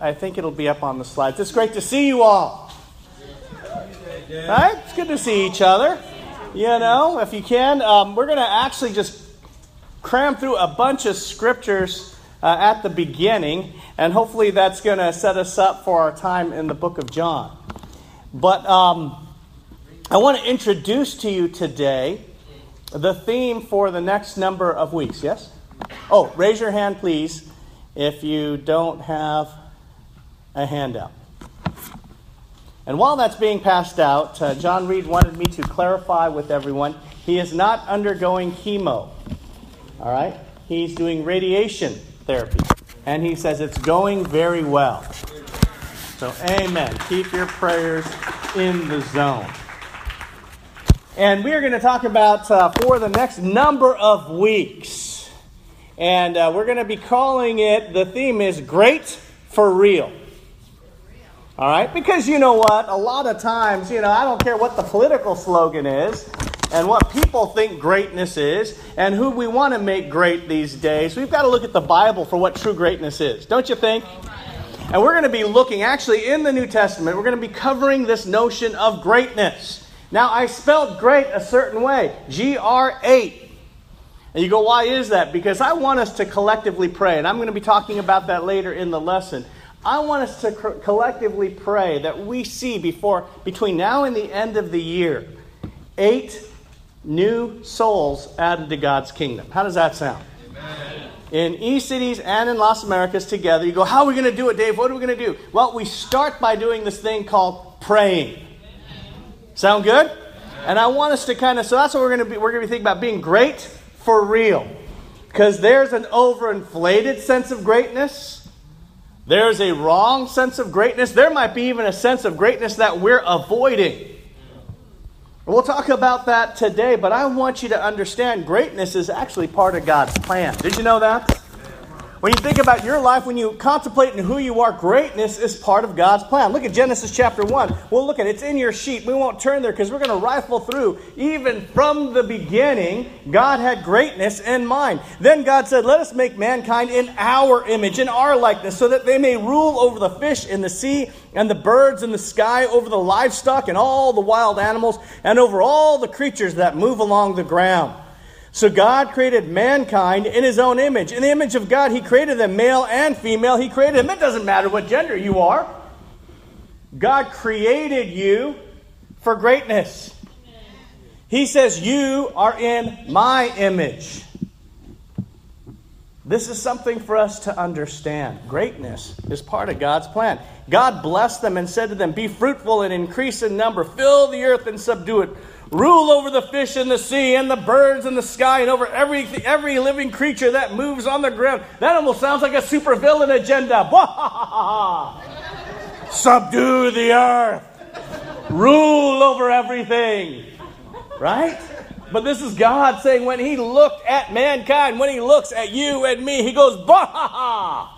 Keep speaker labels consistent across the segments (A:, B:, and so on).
A: I think it'll be up on the slides. It's great to see you all. Right? It's good to see each other. You know, if you can, um, we're going to actually just cram through a bunch of scriptures uh, at the beginning, and hopefully that's going to set us up for our time in the book of John. But um, I want to introduce to you today the theme for the next number of weeks. Yes? Oh, raise your hand, please, if you don't have a handout. And while that's being passed out, uh, John Reed wanted me to clarify with everyone he is not undergoing chemo. All right? He's doing radiation therapy. And he says it's going very well. So, amen. Keep your prayers in the zone. And we are going to talk about uh, for the next number of weeks. And uh, we're going to be calling it, the theme is Great for Real. All right? Because you know what? A lot of times, you know, I don't care what the political slogan is and what people think greatness is and who we want to make great these days. We've got to look at the Bible for what true greatness is, don't you think? And we're going to be looking, actually, in the New Testament, we're going to be covering this notion of greatness. Now, I spelled great a certain way G R 8. And you go, why is that? Because I want us to collectively pray, and I'm going to be talking about that later in the lesson. I want us to co- collectively pray that we see before between now and the end of the year eight new souls added to God's kingdom. How does that sound? Amen. In E Cities and in Las Americas together, you go, How are we going to do it, Dave? What are we going to do? Well, we start by doing this thing called praying. Sound good? And I want us to kind of, so that's what we're going to be, we're going to be thinking about being great for real. Because there's an overinflated sense of greatness. There's a wrong sense of greatness. There might be even a sense of greatness that we're avoiding. We'll talk about that today, but I want you to understand greatness is actually part of God's plan. Did you know that? When you think about your life, when you contemplate in who you are, greatness is part of God's plan. Look at Genesis chapter 1. We'll look at it. It's in your sheet. We won't turn there because we're going to rifle through. Even from the beginning, God had greatness in mind. Then God said, Let us make mankind in our image, in our likeness, so that they may rule over the fish in the sea and the birds in the sky, over the livestock and all the wild animals, and over all the creatures that move along the ground. So God created mankind in his own image. In the image of God, he created them, male and female. He created them. It doesn't matter what gender you are. God created you for greatness. He says, You are in my image. This is something for us to understand. Greatness is part of God's plan. God blessed them and said to them, Be fruitful and increase in number, fill the earth and subdue it rule over the fish in the sea and the birds in the sky and over every, every living creature that moves on the ground. That almost sounds like a supervillain agenda. Subdue the earth, rule over everything. Right? But this is God saying when He looked at mankind, when He looks at you and me, He goes, Bah!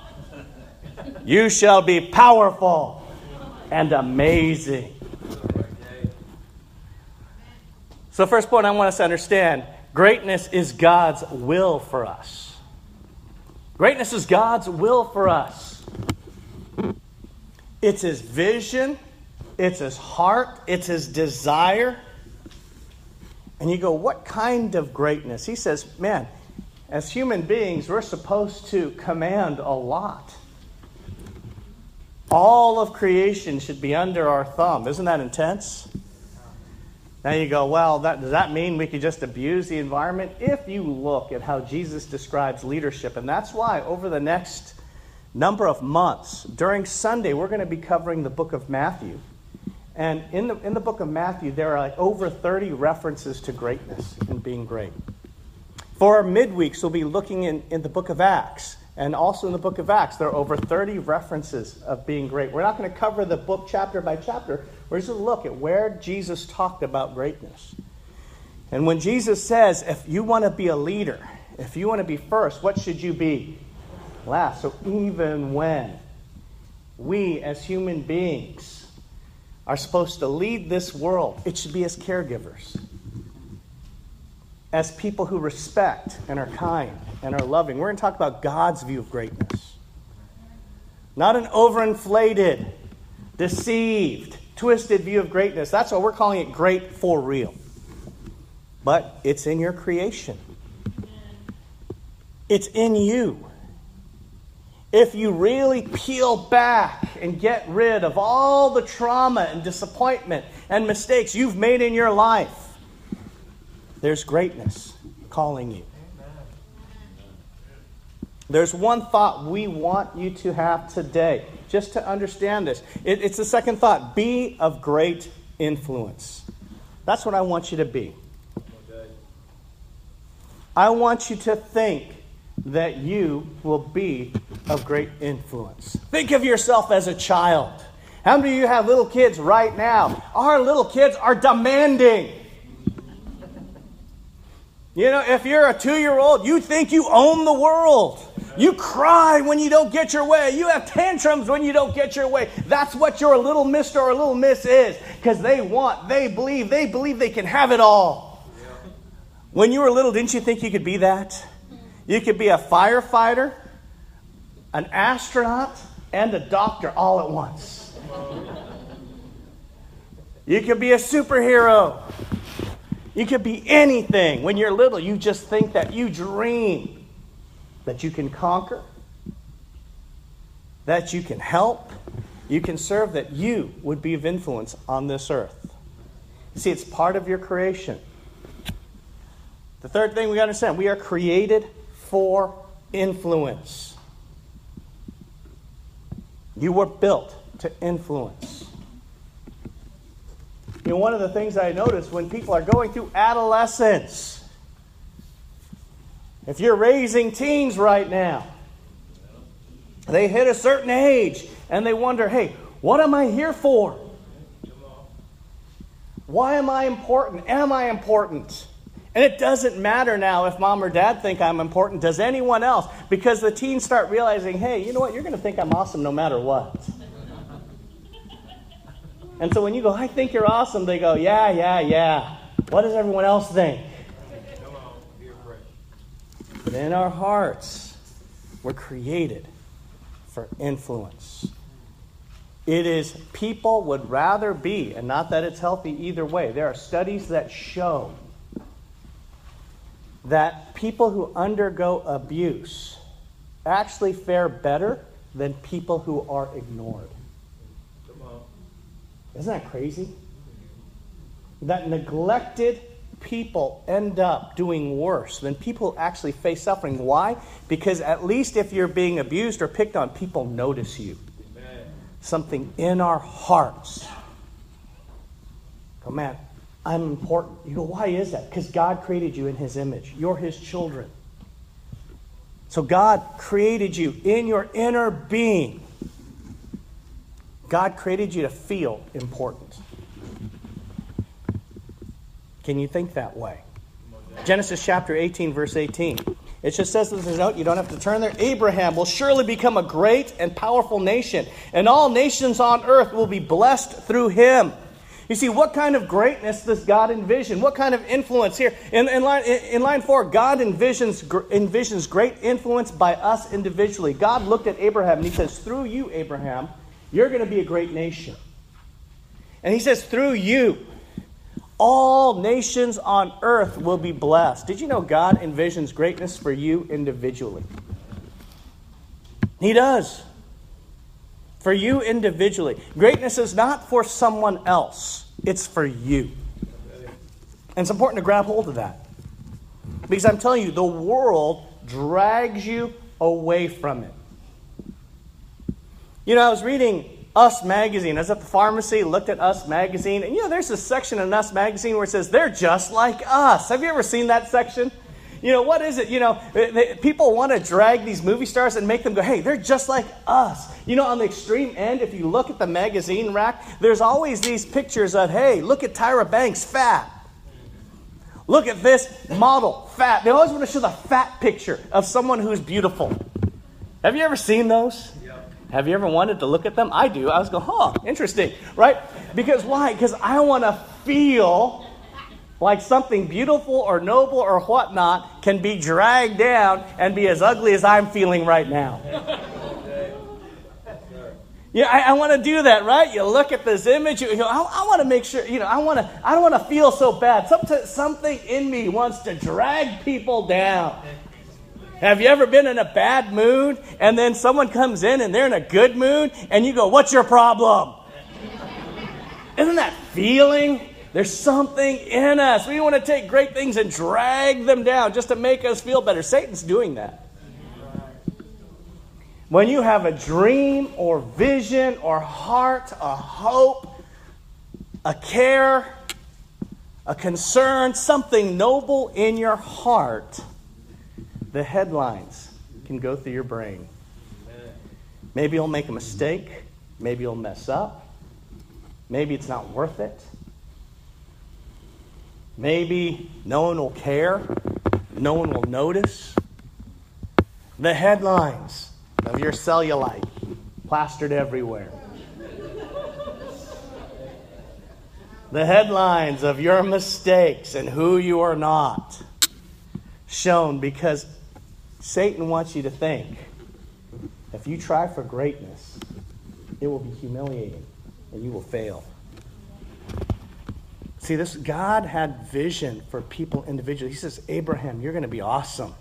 A: You shall be powerful and amazing. So, first point I want us to understand greatness is God's will for us. Greatness is God's will for us. It's His vision, it's His heart, it's His desire. And you go, what kind of greatness? He says, man, as human beings, we're supposed to command a lot. All of creation should be under our thumb. Isn't that intense? Now you go, well, that, does that mean we could just abuse the environment? If you look at how Jesus describes leadership, and that's why over the next number of months, during Sunday, we're going to be covering the book of Matthew. And in the, in the book of Matthew, there are like over 30 references to greatness and being great. For our midweeks, we'll be looking in, in the book of Acts. And also in the book of Acts, there are over 30 references of being great. We're not going to cover the book chapter by chapter, we're just going to look at where Jesus talked about greatness. And when Jesus says, if you want to be a leader, if you want to be first, what should you be? Last. So even when we as human beings are supposed to lead this world, it should be as caregivers, as people who respect and are kind and are loving. We're going to talk about God's view of greatness not an overinflated, deceived, twisted view of greatness. That's why we're calling it great for real. But it's in your creation, it's in you. If you really peel back and get rid of all the trauma and disappointment and mistakes you've made in your life, there's greatness calling you. There's one thought we want you to have today, just to understand this. It, it's the second thought be of great influence. That's what I want you to be. I want you to think that you will be of great influence. Think of yourself as a child. How many of you have little kids right now? Our little kids are demanding. You know, if you're a two year old, you think you own the world. You cry when you don't get your way. You have tantrums when you don't get your way. That's what your little mister or little miss is because they want, they believe, they believe they can have it all. When you were little, didn't you think you could be that? You could be a firefighter, an astronaut, and a doctor all at once. You could be a superhero. You could be anything. When you're little, you just think that you dream that you can conquer, that you can help, you can serve, that you would be of influence on this earth. See, it's part of your creation. The third thing we understand we are created for influence. You were built to influence. You know, one of the things I notice when people are going through adolescence, if you're raising teens right now, they hit a certain age and they wonder, hey, what am I here for? Why am I important? Am I important? And it doesn't matter now if mom or dad think I'm important. Does anyone else? Because the teens start realizing, hey, you know what? You're going to think I'm awesome no matter what. And so when you go, I think you're awesome, they go, yeah, yeah, yeah. What does everyone else think? But in our hearts, we're created for influence. It is people would rather be, and not that it's healthy either way. There are studies that show that people who undergo abuse actually fare better than people who are ignored. Isn't that crazy? That neglected people end up doing worse than people who actually face suffering. Why? Because at least if you're being abused or picked on, people notice you. Amen. Something in our hearts. Come man, I'm important. You go, why is that? Because God created you in His image. You're His children. So God created you in your inner being. God created you to feel important. Can you think that way? Genesis chapter 18, verse 18. It just says this note, you don't have to turn there. Abraham will surely become a great and powerful nation, and all nations on earth will be blessed through him. You see, what kind of greatness does God envision? What kind of influence here? In, in, line, in line four, God envisions, envisions great influence by us individually. God looked at Abraham and he says, Through you, Abraham, you're going to be a great nation. And he says, through you, all nations on earth will be blessed. Did you know God envisions greatness for you individually? He does. For you individually. Greatness is not for someone else, it's for you. And it's important to grab hold of that. Because I'm telling you, the world drags you away from it. You know, I was reading Us Magazine. I was at the pharmacy, looked at Us Magazine, and you know, there's a section in Us Magazine where it says, they're just like us. Have you ever seen that section? You know, what is it? You know, they, people want to drag these movie stars and make them go, hey, they're just like us. You know, on the extreme end, if you look at the magazine rack, there's always these pictures of, hey, look at Tyra Banks, fat. Look at this model, fat. They always want to show the fat picture of someone who's beautiful. Have you ever seen those? Have you ever wanted to look at them? I do. I was going, huh, interesting, right? Because why? Because I want to feel like something beautiful or noble or whatnot can be dragged down and be as ugly as I'm feeling right now. Yeah, I, I want to do that, right? You look at this image, you, know, I, I want to make sure, you know, I want to, I don't want to feel so bad. Something, something in me wants to drag people down. Have you ever been in a bad mood and then someone comes in and they're in a good mood and you go, What's your problem? Isn't that feeling? There's something in us. We want to take great things and drag them down just to make us feel better. Satan's doing that. When you have a dream or vision or heart, a hope, a care, a concern, something noble in your heart, the headlines can go through your brain. Maybe you'll make a mistake. Maybe you'll mess up. Maybe it's not worth it. Maybe no one will care. No one will notice. The headlines of your cellulite plastered everywhere. The headlines of your mistakes and who you are not shown because Satan wants you to think if you try for greatness, it will be humiliating and you will fail. See, this God had vision for people individually. He says, Abraham, you're going to be awesome.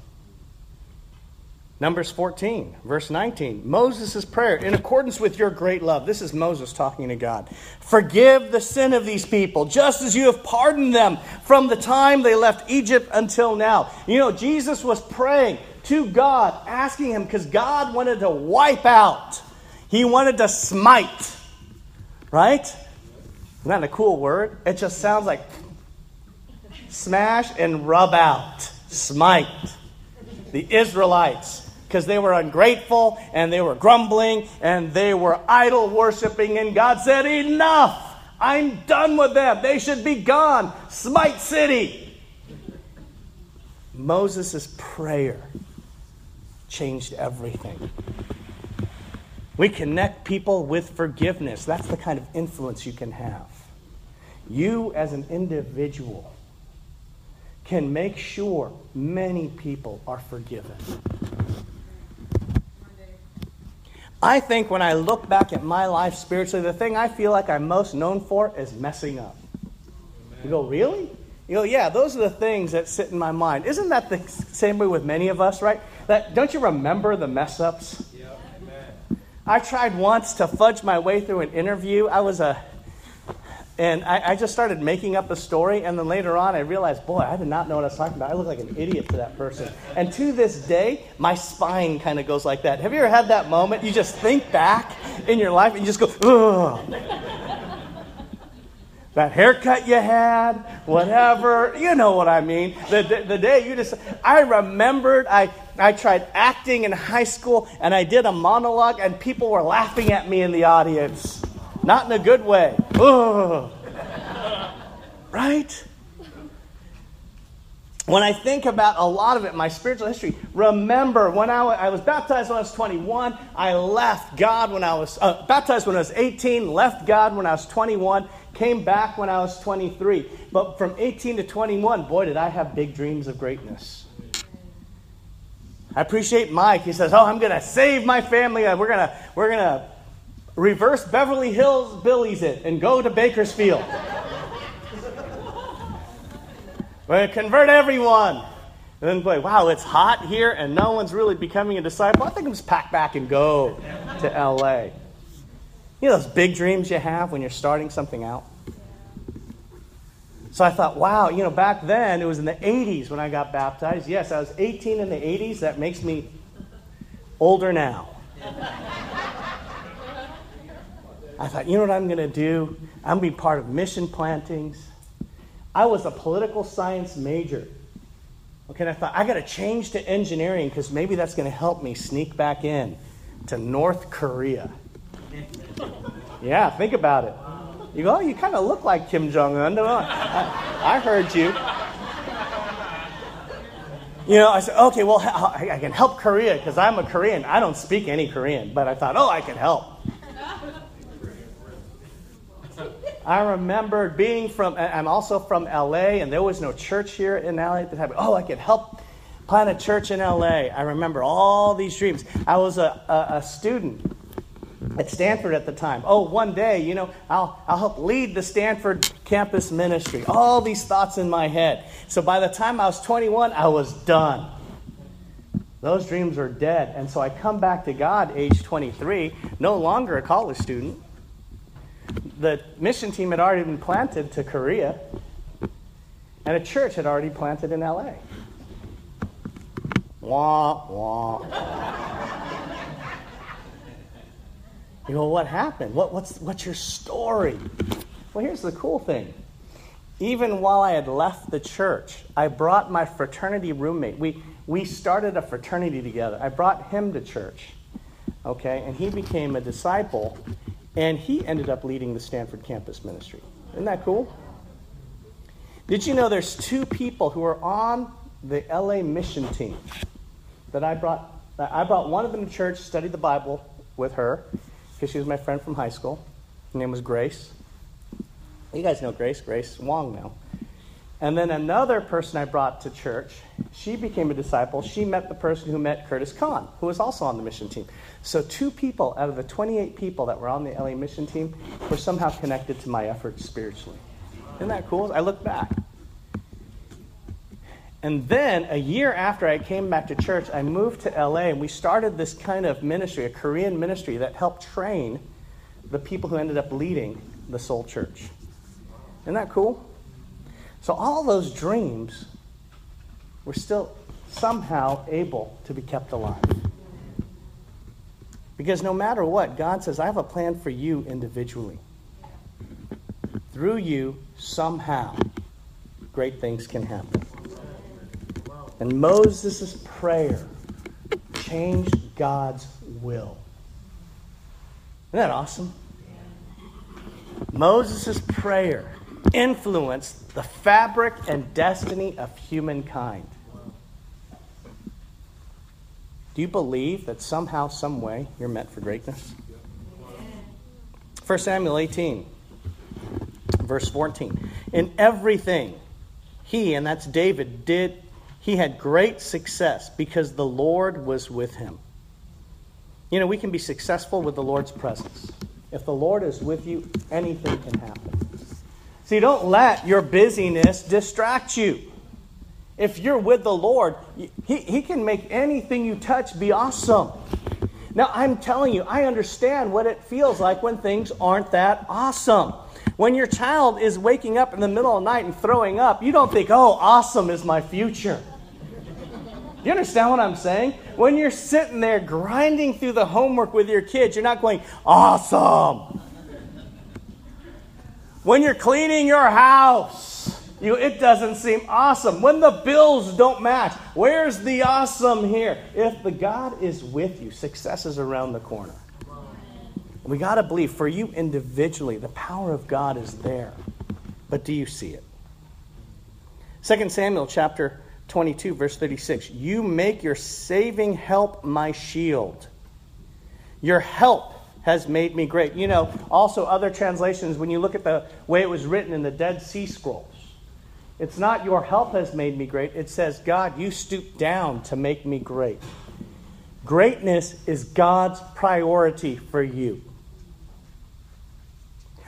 A: Numbers 14, verse 19. Moses' prayer, in accordance with your great love. This is Moses talking to God. Forgive the sin of these people, just as you have pardoned them from the time they left Egypt until now. You know, Jesus was praying to God, asking him, because God wanted to wipe out, He wanted to smite. Right? Isn't that a cool word? It just sounds like smash and rub out. Smite. The Israelites because they were ungrateful and they were grumbling and they were idol worshiping. And God said, Enough! I'm done with them. They should be gone. Smite city. Moses' prayer changed everything. We connect people with forgiveness. That's the kind of influence you can have. You, as an individual, can make sure many people are forgiven. I think when I look back at my life spiritually, the thing I feel like I'm most known for is messing up. Amen. You go, really? You go, yeah, those are the things that sit in my mind. Isn't that the same way with many of us, right? That don't you remember the mess ups? I tried once to fudge my way through an interview. I was a and I, I, just started making up a story, and then later on, I realized, boy, I did not know what I was talking about. I look like an idiot to that person. And to this day, my spine kind of goes like that. Have you ever had that moment? You just think back in your life and you just go, ugh. that haircut you had, whatever, you know what I mean. The, the, the day you just, I remembered I, I tried acting in high school, and I did a monologue, and people were laughing at me in the audience. Not in a good way. Ugh. Right? When I think about a lot of it, my spiritual history, remember when I, I was baptized when I was 21, I left God when I was uh, baptized when I was 18, left God when I was 21, came back when I was 23. But from 18 to 21, boy, did I have big dreams of greatness. I appreciate Mike. He says, "Oh, I'm going to save my family. Uh, we're going to we're going to reverse Beverly Hillbillies it and go to Bakersfield. We're going to convert everyone. And then like, wow, it's hot here and no one's really becoming a disciple. I think I'm just pack back and go to LA. You know those big dreams you have when you're starting something out? So I thought, wow, you know, back then it was in the 80s when I got baptized. Yes, I was 18 in the 80s. That makes me older now. I thought, you know what I'm going to do? I'm going to be part of mission plantings. I was a political science major. Okay, and I thought, I got to change to engineering because maybe that's going to help me sneak back in to North Korea. yeah, think about it. You go, oh, you kind of look like Kim Jong un. I, I heard you. You know, I said, okay, well, I can help Korea because I'm a Korean. I don't speak any Korean, but I thought, oh, I can help. I remember being from, I'm also from LA, and there was no church here in LA at the time. Oh, I could help plant a church in LA. I remember all these dreams. I was a, a, a student at Stanford at the time. Oh, one day, you know, I'll, I'll help lead the Stanford campus ministry. All these thoughts in my head. So by the time I was 21, I was done. Those dreams are dead. And so I come back to God, age 23, no longer a college student. The mission team had already been planted to Korea, and a church had already planted in LA. Wah, wah. You go, what happened? What, what's, what's your story? Well, here's the cool thing. Even while I had left the church, I brought my fraternity roommate. We, we started a fraternity together. I brought him to church, okay, and he became a disciple, and he ended up leading the Stanford campus ministry. Isn't that cool? Did you know there's two people who are on the LA mission team that I brought? I brought one of them to church, studied the Bible with her, because she was my friend from high school. Her name was Grace. You guys know Grace, Grace Wong now. And then another person I brought to church, she became a disciple. She met the person who met Curtis Kahn, who was also on the mission team. So, two people out of the 28 people that were on the LA mission team were somehow connected to my efforts spiritually. Isn't that cool? I look back. And then, a year after I came back to church, I moved to LA and we started this kind of ministry, a Korean ministry that helped train the people who ended up leading the Seoul Church. Isn't that cool? So all those dreams were still somehow able to be kept alive. Because no matter what, God says, I have a plan for you individually. Through you, somehow, great things can happen. And Moses' prayer changed God's will. Isn't that awesome? Moses' prayer influenced the fabric and destiny of humankind. Do you believe that somehow, some way, you're meant for greatness? 1 Samuel 18, verse 14. In everything, he, and that's David, did, he had great success because the Lord was with him. You know, we can be successful with the Lord's presence. If the Lord is with you, anything can happen. See, don't let your busyness distract you. If you're with the Lord, he, he can make anything you touch be awesome. Now, I'm telling you, I understand what it feels like when things aren't that awesome. When your child is waking up in the middle of the night and throwing up, you don't think, oh, awesome is my future. Do you understand what I'm saying? When you're sitting there grinding through the homework with your kids, you're not going, awesome. When you're cleaning your house, you, it doesn't seem awesome. When the bills don't match, where's the awesome here? If the God is with you, success is around the corner. We got to believe for you individually, the power of God is there. But do you see it? 2 Samuel chapter 22, verse 36. You make your saving help my shield. Your help has made me great. You know, also other translations, when you look at the way it was written in the Dead Sea Scrolls, it's not your help has made me great. It says, God, you stooped down to make me great. Greatness is God's priority for you.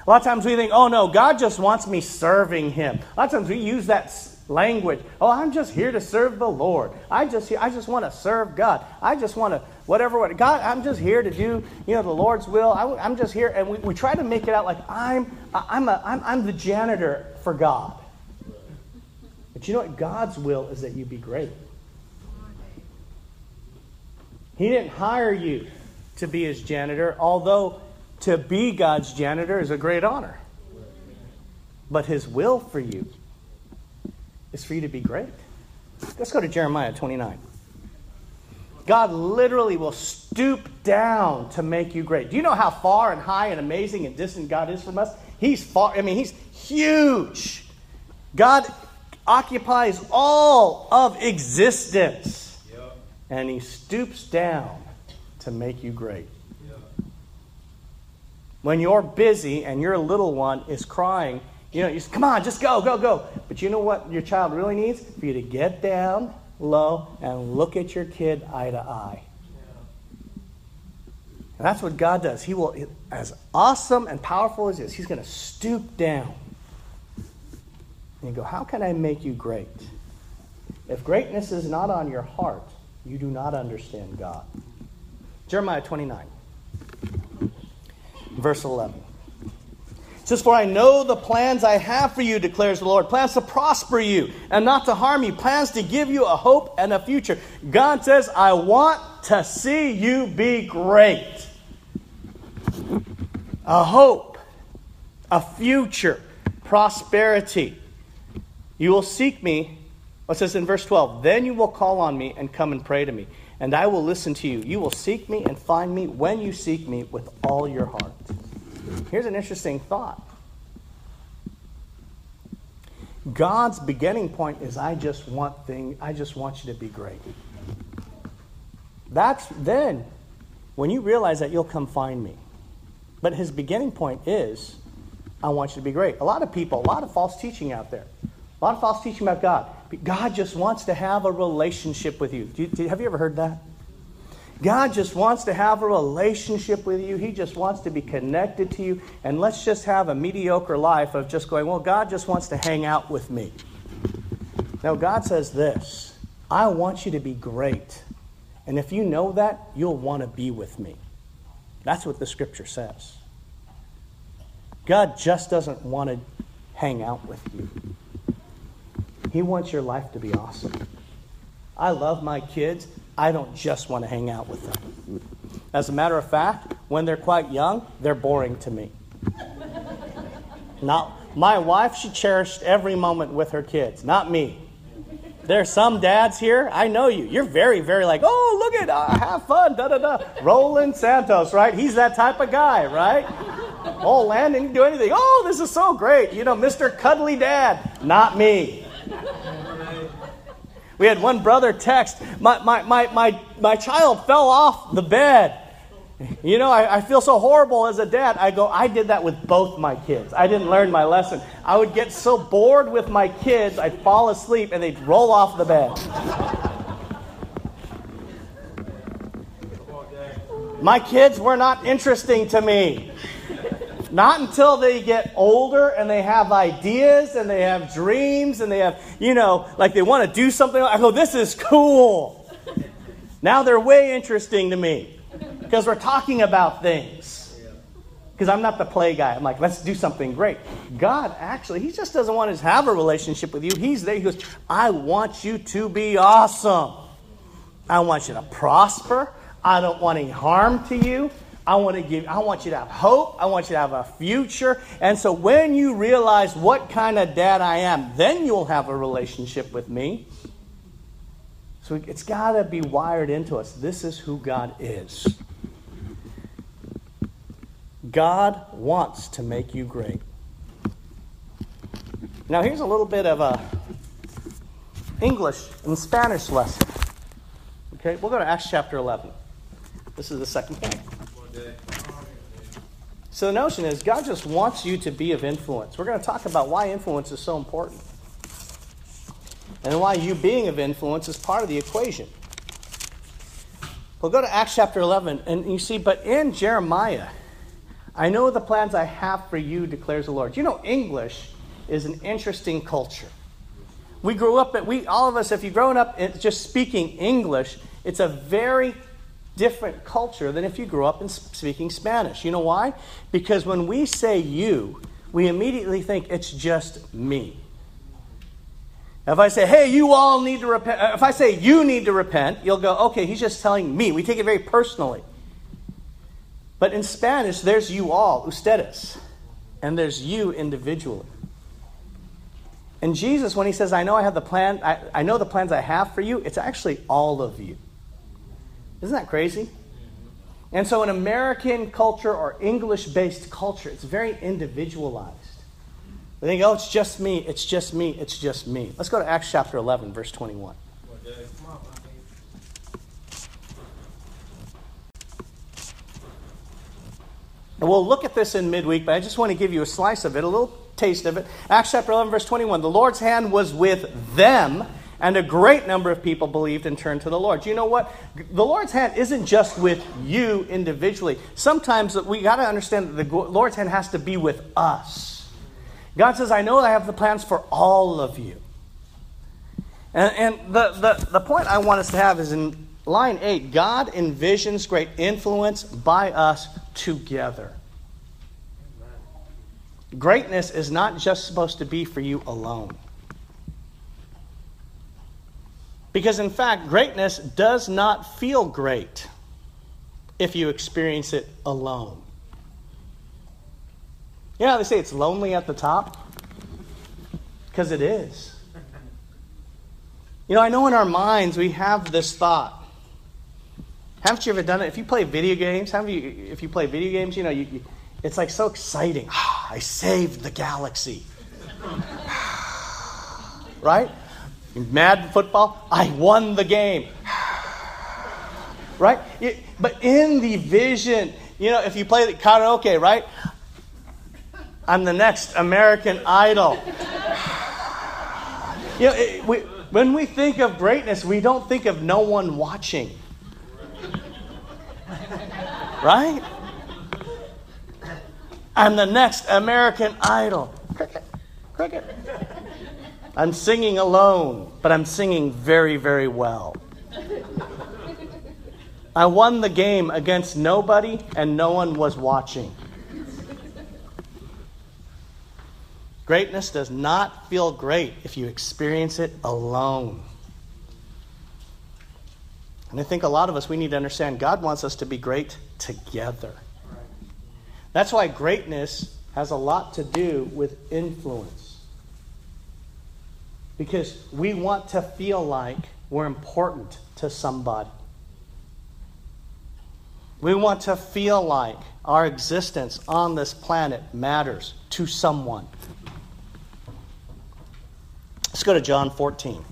A: A lot of times we think, oh no, God just wants me serving Him. A lot of times we use that language. Oh, I'm just here to serve the Lord. I just I just want to serve God. I just want to whatever what God. I'm just here to do you know the Lord's will. I, am just here, and we, we try to make it out like I'm I'm a I'm, I'm the janitor for God. But you know what? God's will is that you be great. He didn't hire you to be his janitor, although to be God's janitor is a great honor. But his will for you is for you to be great. Let's go to Jeremiah 29. God literally will stoop down to make you great. Do you know how far and high and amazing and distant God is from us? He's far, I mean, He's huge. God occupies all of existence. Yep. And He stoops down to make you great. Yep. When you're busy and your little one is crying, you know, you say, come on, just go, go, go. But you know what your child really needs? For you to get down low and look at your kid eye to eye. And that's what God does. He will, as awesome and powerful as he is, he's going to stoop down and go, How can I make you great? If greatness is not on your heart, you do not understand God. Jeremiah 29, verse 11. It says, For I know the plans I have for you, declares the Lord plans to prosper you and not to harm you, plans to give you a hope and a future. God says, I want to see you be great. A hope, a future, prosperity. You will seek me. What says in verse 12? Then you will call on me and come and pray to me, and I will listen to you. You will seek me and find me when you seek me with all your heart. Here's an interesting thought. God's beginning point is I just want thing I just want you to be great. That's then when you realize that you'll come find me. But his beginning point is I want you to be great. A lot of people, a lot of false teaching out there. A lot of false teaching about God. God just wants to have a relationship with you. You have you ever heard that? God just wants to have a relationship with you. He just wants to be connected to you. And let's just have a mediocre life of just going, well, God just wants to hang out with me. No, God says this I want you to be great. And if you know that, you'll want to be with me. That's what the scripture says. God just doesn't want to hang out with you. He wants your life to be awesome. I love my kids. I don't just want to hang out with them. As a matter of fact, when they're quite young, they're boring to me. Not my wife, she cherished every moment with her kids, not me. There's some dads here, I know you. You're very, very like, oh, look at, uh, have fun, da da da. Roland Santos, right? He's that type of guy, right? Oh, Landon, didn't do anything. Oh, this is so great. You know, Mr. Cuddly Dad. Not me. We had one brother text, my, my, my, my, my child fell off the bed. You know, I, I, feel so horrible as a dad. I go, I did that with both my kids. I didn't learn my lesson. I would get so bored with my kids, I'd fall asleep and they'd roll off the bed. My kids were not interesting to me. Not until they get older and they have ideas and they have dreams and they have, you know, like they want to do something. I go, this is cool. Now they're way interesting to me because we're talking about things. Because I'm not the play guy. I'm like, let's do something great. God actually, He just doesn't want to have a relationship with you. He's there. He goes, I want you to be awesome. I want you to prosper. I don't want any harm to you. I want to give I want you to have hope. I want you to have a future. And so when you realize what kind of dad I am, then you'll have a relationship with me. So it's got to be wired into us. This is who God is. God wants to make you great. Now here's a little bit of a English and Spanish lesson. Okay, we'll go to Acts chapter 11. This is the second point. So the notion is God just wants you to be of influence. We're going to talk about why influence is so important. And why you being of influence is part of the equation. We'll go to Acts chapter 11, and you see, but in Jeremiah, I know the plans I have for you, declares the Lord. You know, English is an interesting culture. We grew up, at, we, all of us, if you've grown up just speaking English, it's a very different culture than if you grew up in speaking Spanish. You know why? Because when we say you, we immediately think it's just me. If I say, hey, you all need to repent, uh, if I say you need to repent, you'll go, okay, he's just telling me. We take it very personally. But in Spanish, there's you all, ustedes, and there's you individually. And Jesus, when he says, I know I have the plan, I, I know the plans I have for you, it's actually all of you. Isn't that crazy? And so, in American culture or English based culture, it's very individualized. We think, oh, it's just me, it's just me, it's just me. Let's go to Acts chapter 11, verse 21. And we'll look at this in midweek, but I just want to give you a slice of it, a little taste of it. Acts chapter 11, verse 21. The Lord's hand was with them and a great number of people believed and turned to the Lord. You know what? The Lord's hand isn't just with you individually. Sometimes we got to understand that the Lord's hand has to be with us. God says, I know I have the plans for all of you. And, and the, the, the point I want us to have is in line 8 God envisions great influence by us together. Greatness is not just supposed to be for you alone. Because, in fact, greatness does not feel great if you experience it alone. You know they say it's lonely at the top? Because it is. You know, I know in our minds we have this thought. Haven't you ever done it? If you play video games, have you? If you play video games, you know, you, you, it's like so exciting. I saved the galaxy. right? Madden football, I won the game. right? But in the vision, you know, if you play the karaoke, right? I'm the next American Idol. you know, it, we, when we think of greatness, we don't think of no one watching. Right? I'm the next American Idol. Cricket. Cricket. I'm singing alone, but I'm singing very, very well. I won the game against nobody, and no one was watching. Greatness does not feel great if you experience it alone. And I think a lot of us, we need to understand God wants us to be great together. That's why greatness has a lot to do with influence. Because we want to feel like we're important to somebody. We want to feel like our existence on this planet matters to someone. Let's go to John 14.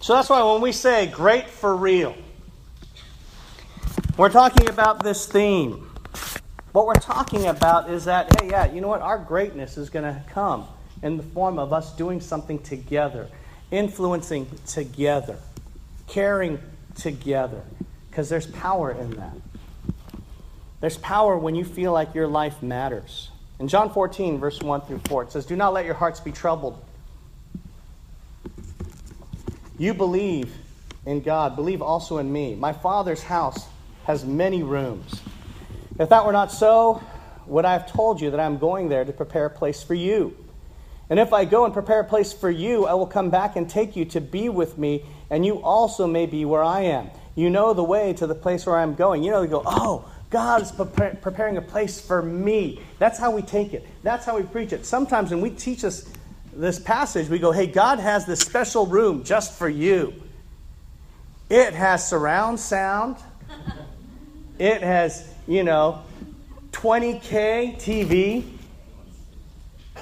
A: So that's why when we say great for real, we're talking about this theme. What we're talking about is that, hey, yeah, you know what? Our greatness is going to come in the form of us doing something together, influencing together, caring together, because there's power in that. There's power when you feel like your life matters. In John 14, verse 1 through 4, it says, Do not let your hearts be troubled. You believe in God, believe also in me. My Father's house has many rooms. If that were not so, would I have told you that I'm going there to prepare a place for you? And if I go and prepare a place for you, I will come back and take you to be with me, and you also may be where I am. You know the way to the place where I'm going. You know, you go, oh, God is preparing a place for me. That's how we take it. That's how we preach it. Sometimes when we teach us this passage, we go, hey, God has this special room just for you. It has surround sound, it has, you know, 20K TV.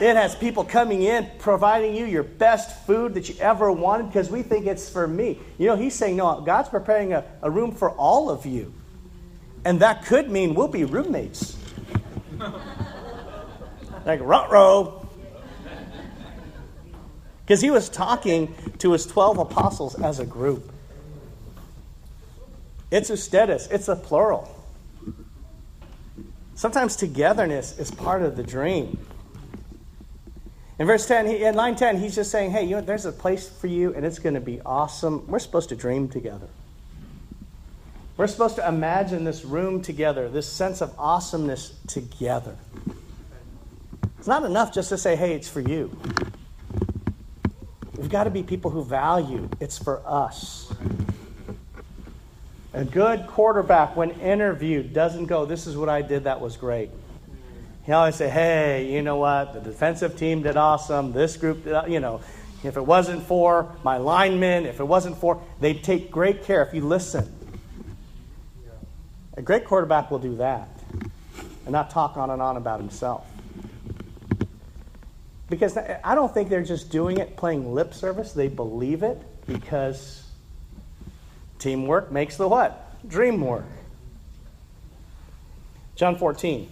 A: It has people coming in providing you your best food that you ever wanted because we think it's for me. You know, he's saying, no, God's preparing a, a room for all of you. And that could mean we'll be roommates. like, rut. Because he was talking to his 12 apostles as a group. It's ustedes, it's a plural. Sometimes togetherness is part of the dream. In verse 10, he, in line 10, he's just saying, hey, you know, there's a place for you and it's going to be awesome. We're supposed to dream together. We're supposed to imagine this room together, this sense of awesomeness together. It's not enough just to say, hey, it's for you. We've got to be people who value it's for us. A good quarterback, when interviewed, doesn't go, This is what I did, that was great. He always say, Hey, you know what? The defensive team did awesome. This group did, you know, if it wasn't for my linemen, if it wasn't for, they'd take great care if you listen. A great quarterback will do that and not talk on and on about himself. Because I don't think they're just doing it playing lip service. They believe it because teamwork makes the what? Dream work. John 14.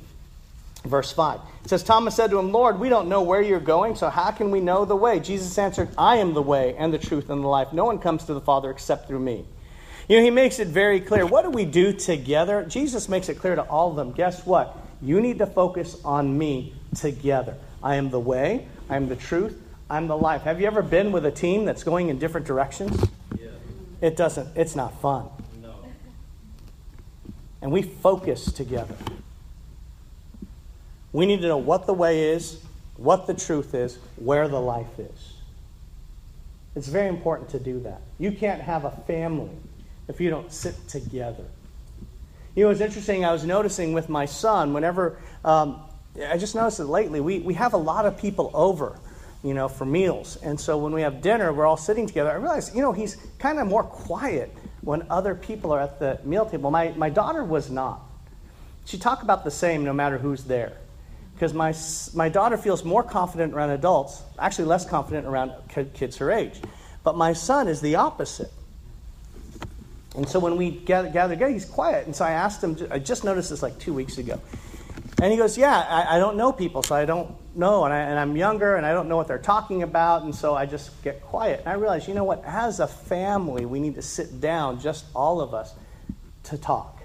A: Verse 5. It says, Thomas said to him, Lord, we don't know where you're going, so how can we know the way? Jesus answered, I am the way and the truth and the life. No one comes to the Father except through me. You know, he makes it very clear. What do we do together? Jesus makes it clear to all of them. Guess what? You need to focus on me together. I am the way, I am the truth, I'm the life. Have you ever been with a team that's going in different directions? It doesn't, it's not fun. No. And we focus together. We need to know what the way is, what the truth is, where the life is. It's very important to do that. You can't have a family if you don't sit together. You know, it's interesting, I was noticing with my son, whenever, um, I just noticed it lately, we, we have a lot of people over, you know, for meals. And so when we have dinner, we're all sitting together. I realize, you know, he's kind of more quiet when other people are at the meal table. My, my daughter was not. She talked about the same no matter who's there because my, my daughter feels more confident around adults, actually less confident around kids her age. But my son is the opposite. And so when we gather, gather together, he's quiet. And so I asked him, I just noticed this like two weeks ago. And he goes, Yeah, I, I don't know people, so I don't know. And, I, and I'm younger and I don't know what they're talking about. And so I just get quiet. And I realize, you know what? As a family, we need to sit down, just all of us, to talk.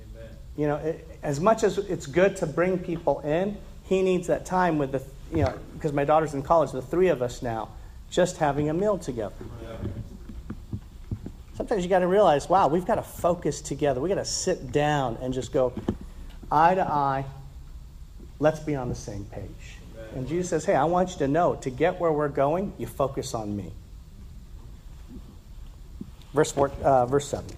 A: Amen. You know, it, as much as it's good to bring people in, he needs that time with the, you know, because my daughter's in college, the three of us now, just having a meal together. Sometimes you got to realize, wow, we've got to focus together. We've got to sit down and just go eye to eye. Let's be on the same page. And Jesus says, hey, I want you to know to get where we're going, you focus on me. Verse, four, uh, verse 7.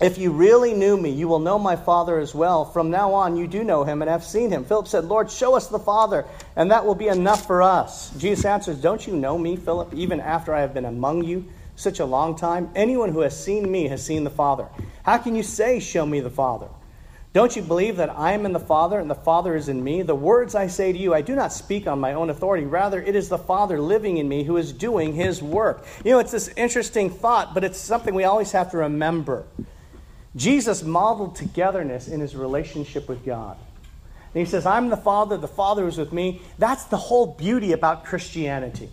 A: If you really knew me, you will know my Father as well. From now on, you do know him and have seen him. Philip said, Lord, show us the Father, and that will be enough for us. Jesus answers, Don't you know me, Philip, even after I have been among you such a long time? Anyone who has seen me has seen the Father. How can you say, Show me the Father? Don't you believe that I am in the Father and the Father is in me? The words I say to you, I do not speak on my own authority. Rather, it is the Father living in me who is doing his work. You know, it's this interesting thought, but it's something we always have to remember. Jesus modeled togetherness in his relationship with God. And he says, I'm the Father, the Father is with me. That's the whole beauty about Christianity.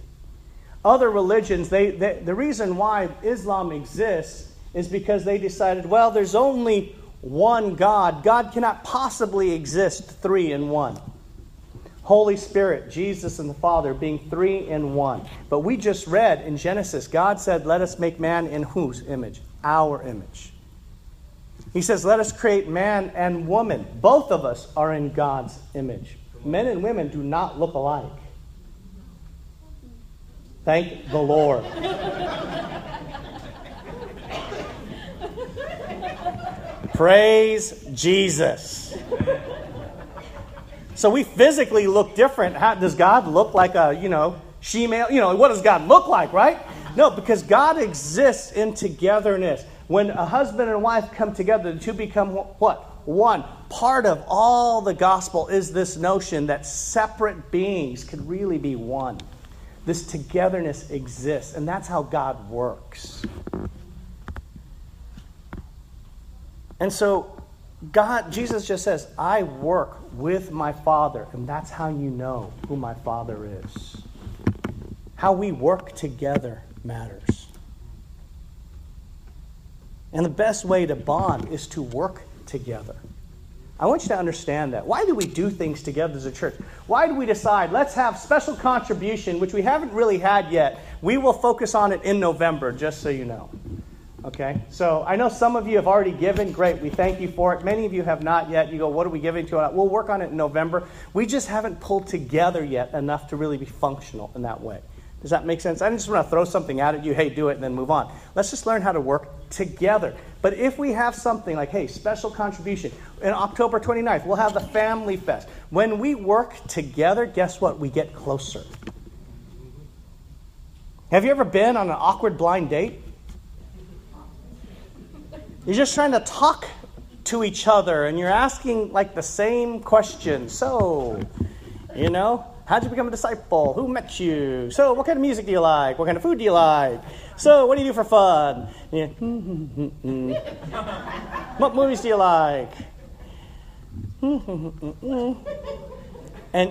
A: Other religions, they, they, the reason why Islam exists is because they decided, well, there's only one God. God cannot possibly exist three in one. Holy Spirit, Jesus, and the Father being three in one. But we just read in Genesis, God said, Let us make man in whose image? Our image. He says, Let us create man and woman. Both of us are in God's image. Men and women do not look alike. Thank the Lord. Praise Jesus. So we physically look different. How, does God look like a, you know, she male? You know, what does God look like, right? No, because God exists in togetherness. When a husband and wife come together, the two become what? One. Part of all the gospel is this notion that separate beings could really be one. This togetherness exists, and that's how God works. And so, God, Jesus just says, I work with my Father, and that's how you know who my Father is. How we work together matters. And the best way to bond is to work together. I want you to understand that. Why do we do things together as a church? Why do we decide, let's have special contribution, which we haven't really had yet? We will focus on it in November, just so you know. Okay? So I know some of you have already given. Great. We thank you for it. Many of you have not yet. You go, what are we giving to? We'll work on it in November. We just haven't pulled together yet enough to really be functional in that way. Does that make sense? I just want to throw something out at you, hey, do it, and then move on. Let's just learn how to work together. But if we have something like, hey, special contribution, in October 29th, we'll have the Family Fest. When we work together, guess what? We get closer. Have you ever been on an awkward blind date? You're just trying to talk to each other and you're asking like the same question. So, you know, How'd you become a disciple? Who met you? So, what kind of music do you like? What kind of food do you like? So, what do you do for fun? Yeah. what movies do you like? and,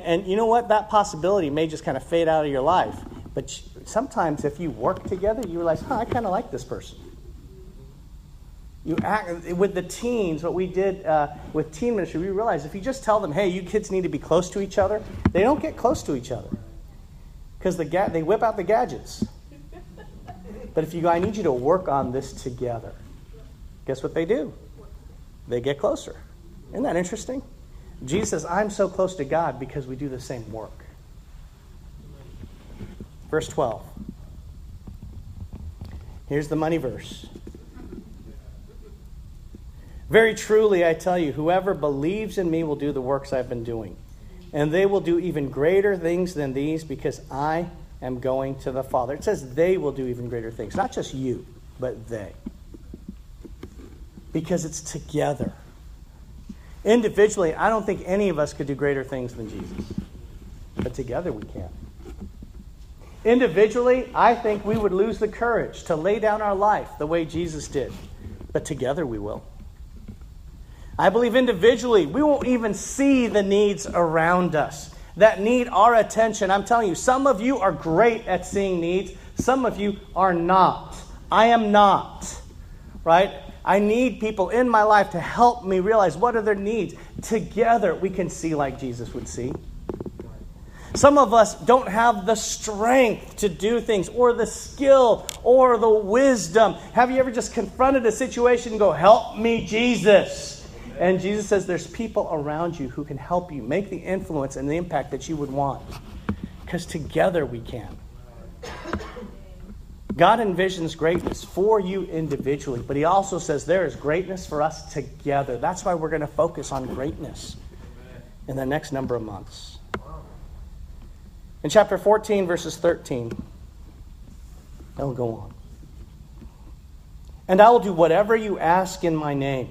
A: and you know what? That possibility may just kind of fade out of your life. But sometimes if you work together, you realize, huh, I kind of like this person. You act with the teens. What we did uh, with teen ministry, we realized if you just tell them, "Hey, you kids need to be close to each other," they don't get close to each other because the ga- they whip out the gadgets. But if you go, "I need you to work on this together," guess what they do? They get closer. Isn't that interesting? Jesus says, "I'm so close to God because we do the same work." Verse twelve. Here's the money verse. Very truly, I tell you, whoever believes in me will do the works I've been doing. And they will do even greater things than these because I am going to the Father. It says they will do even greater things. Not just you, but they. Because it's together. Individually, I don't think any of us could do greater things than Jesus. But together we can. Individually, I think we would lose the courage to lay down our life the way Jesus did. But together we will. I believe individually, we won't even see the needs around us that need our attention. I'm telling you, some of you are great at seeing needs, some of you are not. I am not, right? I need people in my life to help me realize what are their needs. Together, we can see like Jesus would see. Some of us don't have the strength to do things, or the skill, or the wisdom. Have you ever just confronted a situation and go, Help me, Jesus? And Jesus says there's people around you who can help you make the influence and the impact that you would want. Because together we can. God envisions greatness for you individually, but He also says there is greatness for us together. That's why we're going to focus on greatness in the next number of months. In chapter 14, verses 13, it'll go on. And I will do whatever you ask in my name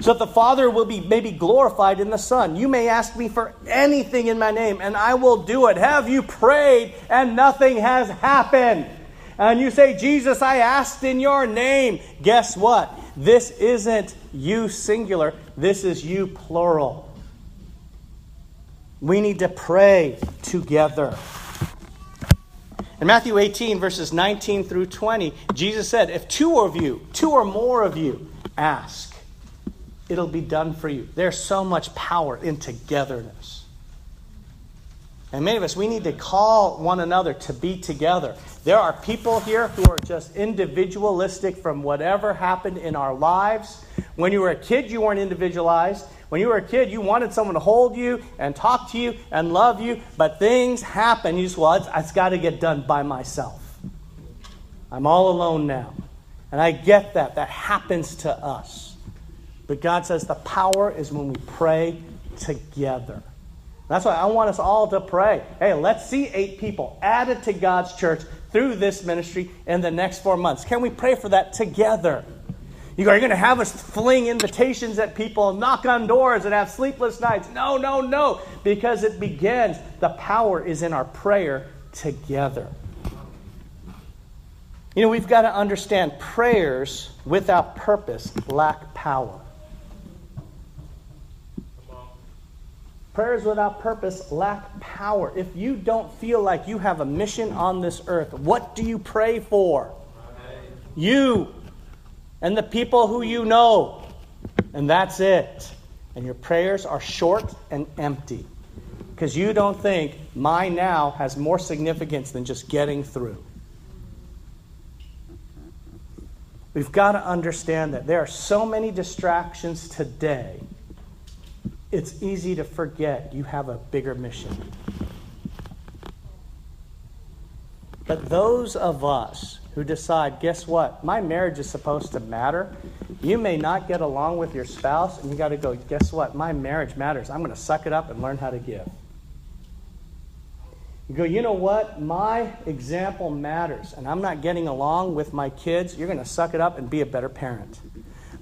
A: so that the Father will be maybe glorified in the Son. You may ask me for anything in my name, and I will do it. Have you prayed and nothing has happened? And you say, Jesus, I asked in your name. Guess what? This isn't you singular, this is you plural. We need to pray together. In Matthew 18, verses 19 through 20, Jesus said, If two of you, two or more of you, ask, it'll be done for you. There's so much power in togetherness. And many of us, we need to call one another to be together. There are people here who are just individualistic from whatever happened in our lives. When you were a kid, you weren't individualized. When you were a kid, you wanted someone to hold you and talk to you and love you, but things happen. You just, well, it's, it's got to get done by myself. I'm all alone now. And I get that. That happens to us. But God says the power is when we pray together. That's why I want us all to pray. Hey, let's see eight people added to God's church through this ministry in the next four months. Can we pray for that together? You are going to have us fling invitations at people, knock on doors, and have sleepless nights. No, no, no, because it begins. The power is in our prayer together. You know, we've got to understand prayers without purpose lack power. Prayers without purpose lack power. If you don't feel like you have a mission on this earth, what do you pray for? You and the people who you know. And that's it. And your prayers are short and empty because you don't think my now has more significance than just getting through. We've got to understand that there are so many distractions today it's easy to forget you have a bigger mission. But those of us who decide, guess what? My marriage is supposed to matter. You may not get along with your spouse, and you got to go, guess what? My marriage matters. I'm going to suck it up and learn how to give. You go, you know what? My example matters, and I'm not getting along with my kids. You're going to suck it up and be a better parent.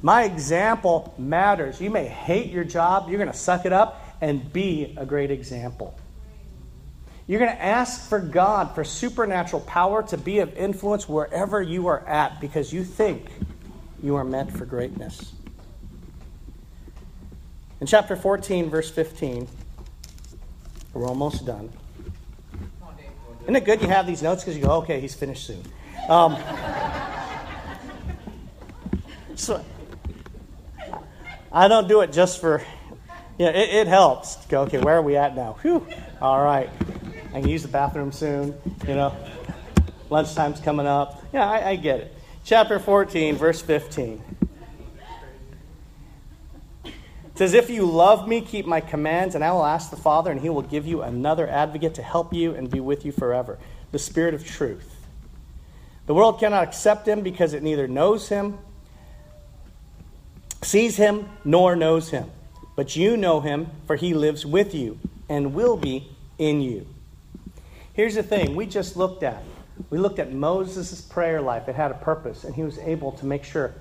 A: My example matters. You may hate your job, you're going to suck it up and be a great example. You're going to ask for God for supernatural power to be of influence wherever you are at because you think you are meant for greatness. In chapter 14, verse 15, we're almost done. Isn't it good you have these notes because you go, okay, he's finished soon. Um, so I don't do it just for, know, it, it helps. Go, okay, where are we at now? Whew. All right. I can use the bathroom soon, you know. Lunchtime's coming up. Yeah, I, I get it. Chapter 14, verse 15. It says, If you love me, keep my commands, and I will ask the Father, and he will give you another advocate to help you and be with you forever the Spirit of truth. The world cannot accept him because it neither knows him sees him nor knows him. But you know him, for he lives with you and will be in you. Here's the thing we just looked at. We looked at Moses' prayer life. It had a purpose, and he was able to make sure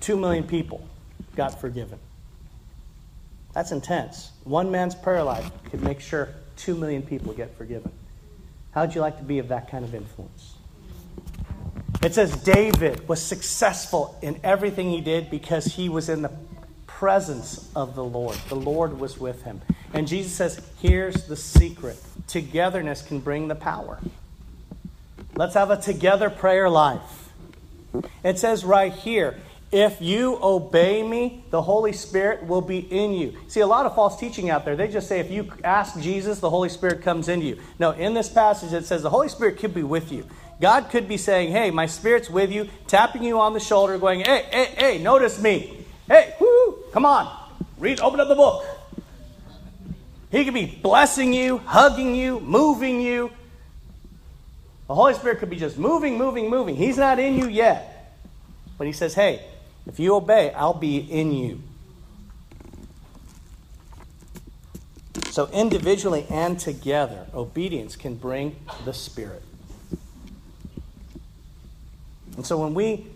A: two million people got forgiven. That's intense. One man's prayer life could make sure two million people get forgiven. How'd you like to be of that kind of influence? It says David was successful in everything he did because he was in the presence of the Lord. The Lord was with him. And Jesus says, here's the secret togetherness can bring the power. Let's have a together prayer life. It says right here, if you obey me, the Holy Spirit will be in you. See, a lot of false teaching out there, they just say if you ask Jesus, the Holy Spirit comes into you. No, in this passage, it says the Holy Spirit could be with you. God could be saying, Hey, my spirit's with you, tapping you on the shoulder, going, Hey, hey, hey, notice me. Hey, whoo, come on. Read, open up the book. He could be blessing you, hugging you, moving you. The Holy Spirit could be just moving, moving, moving. He's not in you yet. But He says, Hey, if you obey, I'll be in you. So, individually and together, obedience can bring the Spirit. And so when we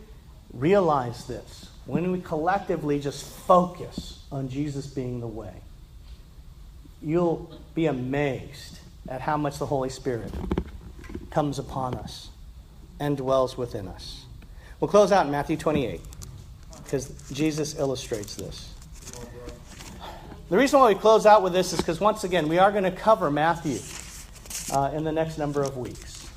A: realize this, when we collectively just focus on Jesus being the way, you'll be amazed at how much the Holy Spirit comes upon us and dwells within us. We'll close out in Matthew 28 because Jesus illustrates this. The reason why we close out with this is because, once again, we are going to cover Matthew uh, in the next number of weeks.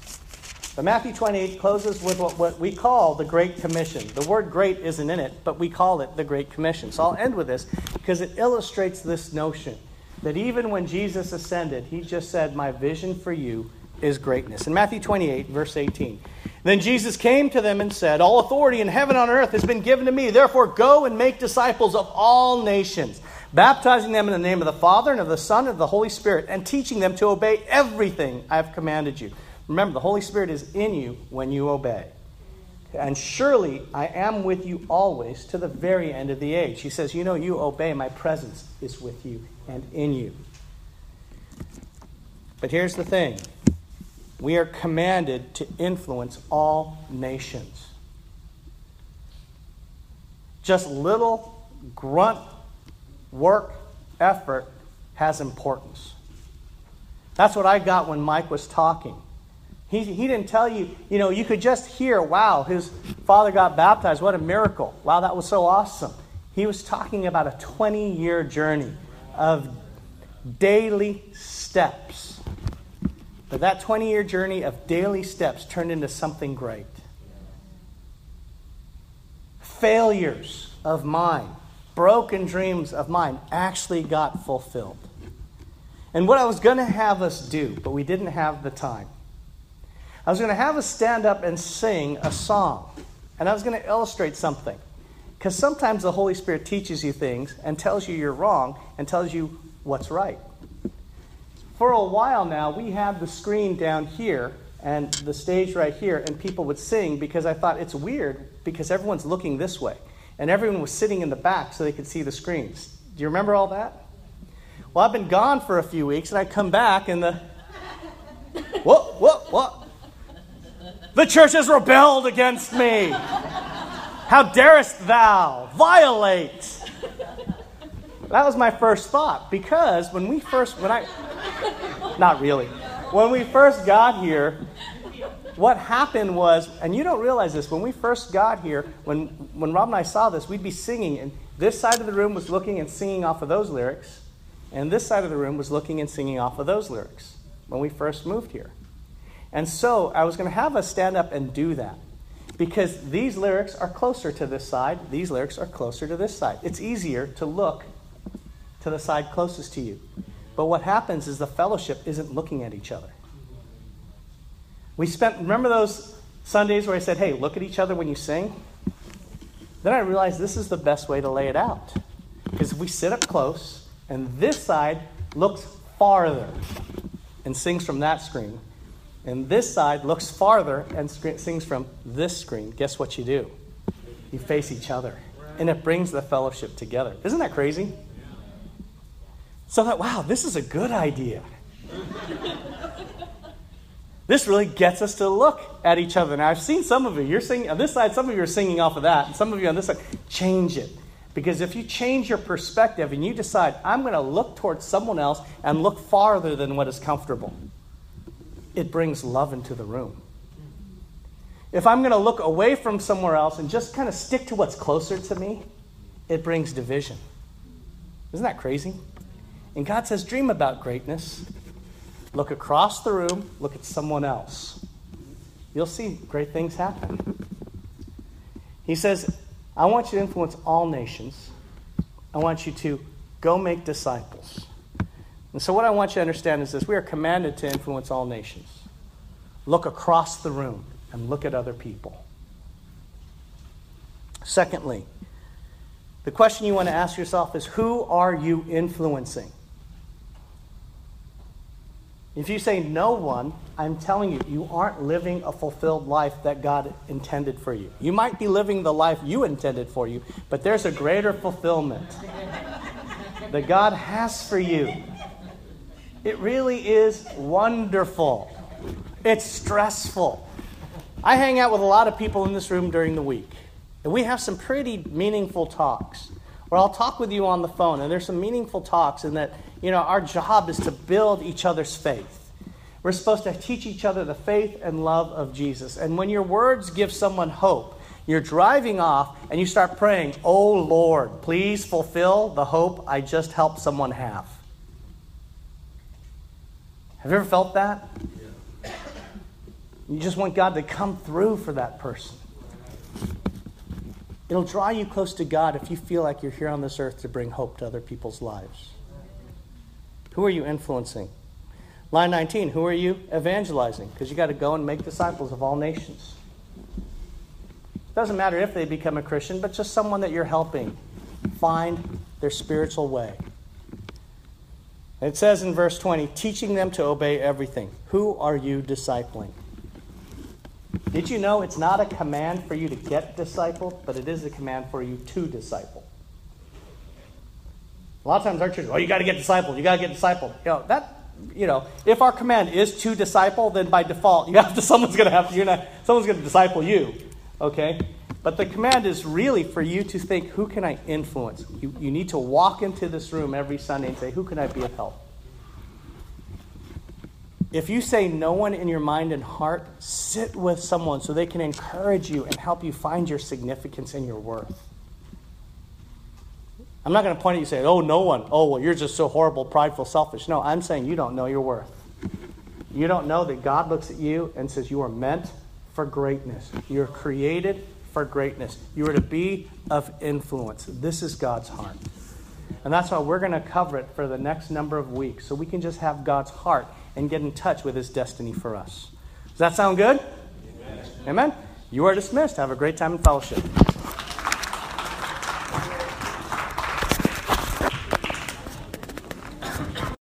A: But Matthew 28 closes with what, what we call the Great Commission. The word great isn't in it, but we call it the Great Commission. So I'll end with this because it illustrates this notion that even when Jesus ascended, he just said, My vision for you is greatness. In Matthew 28, verse 18, then Jesus came to them and said, All authority in heaven and on earth has been given to me. Therefore, go and make disciples of all nations, baptizing them in the name of the Father and of the Son and of the Holy Spirit, and teaching them to obey everything I have commanded you. Remember, the Holy Spirit is in you when you obey. And surely I am with you always to the very end of the age. He says, You know, you obey, my presence is with you and in you. But here's the thing we are commanded to influence all nations. Just little grunt work effort has importance. That's what I got when Mike was talking. He, he didn't tell you, you know, you could just hear, wow, his father got baptized. What a miracle. Wow, that was so awesome. He was talking about a 20 year journey of daily steps. But that 20 year journey of daily steps turned into something great. Failures of mine, broken dreams of mine actually got fulfilled. And what I was going to have us do, but we didn't have the time, I was going to have us stand up and sing a song. And I was going to illustrate something. Because sometimes the Holy Spirit teaches you things and tells you you're wrong and tells you what's right. For a while now, we had the screen down here and the stage right here, and people would sing because I thought it's weird because everyone's looking this way. And everyone was sitting in the back so they could see the screens. Do you remember all that? Well, I've been gone for a few weeks, and I come back, and the. What, what, what? The church has rebelled against me. How darest thou violate? That was my first thought because when we first, when I, Not really. When we first got here, what happened was, and you don't realize this, when we first got here, when, when Rob and I saw this, we'd be singing, and this side of the room was looking and singing off of those lyrics, and this side of the room was looking and singing off of those lyrics when we first moved here. And so I was going to have us stand up and do that because these lyrics are closer to this side, these lyrics are closer to this side. It's easier to look to the side closest to you. But what happens is the fellowship isn't looking at each other. We spent, remember those Sundays where I said, hey, look at each other when you sing? Then I realized this is the best way to lay it out. Because if we sit up close and this side looks farther and sings from that screen, and this side looks farther and sings from this screen, guess what you do? You face each other. And it brings the fellowship together. Isn't that crazy? So I thought, wow, this is a good idea. this really gets us to look at each other. Now, I've seen some of you. You're singing on this side, some of you are singing off of that, and some of you on this side. Change it. Because if you change your perspective and you decide, I'm going to look towards someone else and look farther than what is comfortable, it brings love into the room. If I'm going to look away from somewhere else and just kind of stick to what's closer to me, it brings division. Isn't that crazy? And God says, dream about greatness. Look across the room, look at someone else. You'll see great things happen. He says, I want you to influence all nations. I want you to go make disciples. And so, what I want you to understand is this we are commanded to influence all nations. Look across the room and look at other people. Secondly, the question you want to ask yourself is who are you influencing? If you say no one, I'm telling you, you aren't living a fulfilled life that God intended for you. You might be living the life you intended for you, but there's a greater fulfillment that God has for you. It really is wonderful. It's stressful. I hang out with a lot of people in this room during the week, and we have some pretty meaningful talks. Or I'll talk with you on the phone, and there's some meaningful talks in that you know, our job is to build each other's faith. We're supposed to teach each other the faith and love of Jesus. And when your words give someone hope, you're driving off and you start praying, Oh Lord, please fulfill the hope I just helped someone have. Have you ever felt that? You just want God to come through for that person. It'll draw you close to God if you feel like you're here on this earth to bring hope to other people's lives. Who are you influencing? Line 19, who are you evangelizing? Because you got to go and make disciples of all nations. It doesn't matter if they become a Christian, but just someone that you're helping find their spiritual way. It says in verse 20, teaching them to obey everything. Who are you discipling? Did you know it's not a command for you to get discipled, but it is a command for you to disciple? A lot of times our church, oh, you got to get discipled. You got to get discipled. You know that. You know, if our command is to disciple, then by default, you have to. Someone's going to have to. You're not. Someone's going to disciple you. Okay. But the command is really for you to think, who can I influence? You, you need to walk into this room every Sunday and say, who can I be of help? If you say no one in your mind and heart, sit with someone so they can encourage you and help you find your significance and your worth. I'm not going to point at you and say, oh, no one. Oh, well, you're just so horrible, prideful, selfish. No, I'm saying you don't know your worth. You don't know that God looks at you and says, you are meant for greatness. You're created for greatness. You are to be of influence. This is God's heart. And that's why we're going to cover it for the next number of weeks so we can just have God's heart and get in touch with his destiny for us. Does that sound good? Amen. Amen? You are dismissed. Have a great time in fellowship.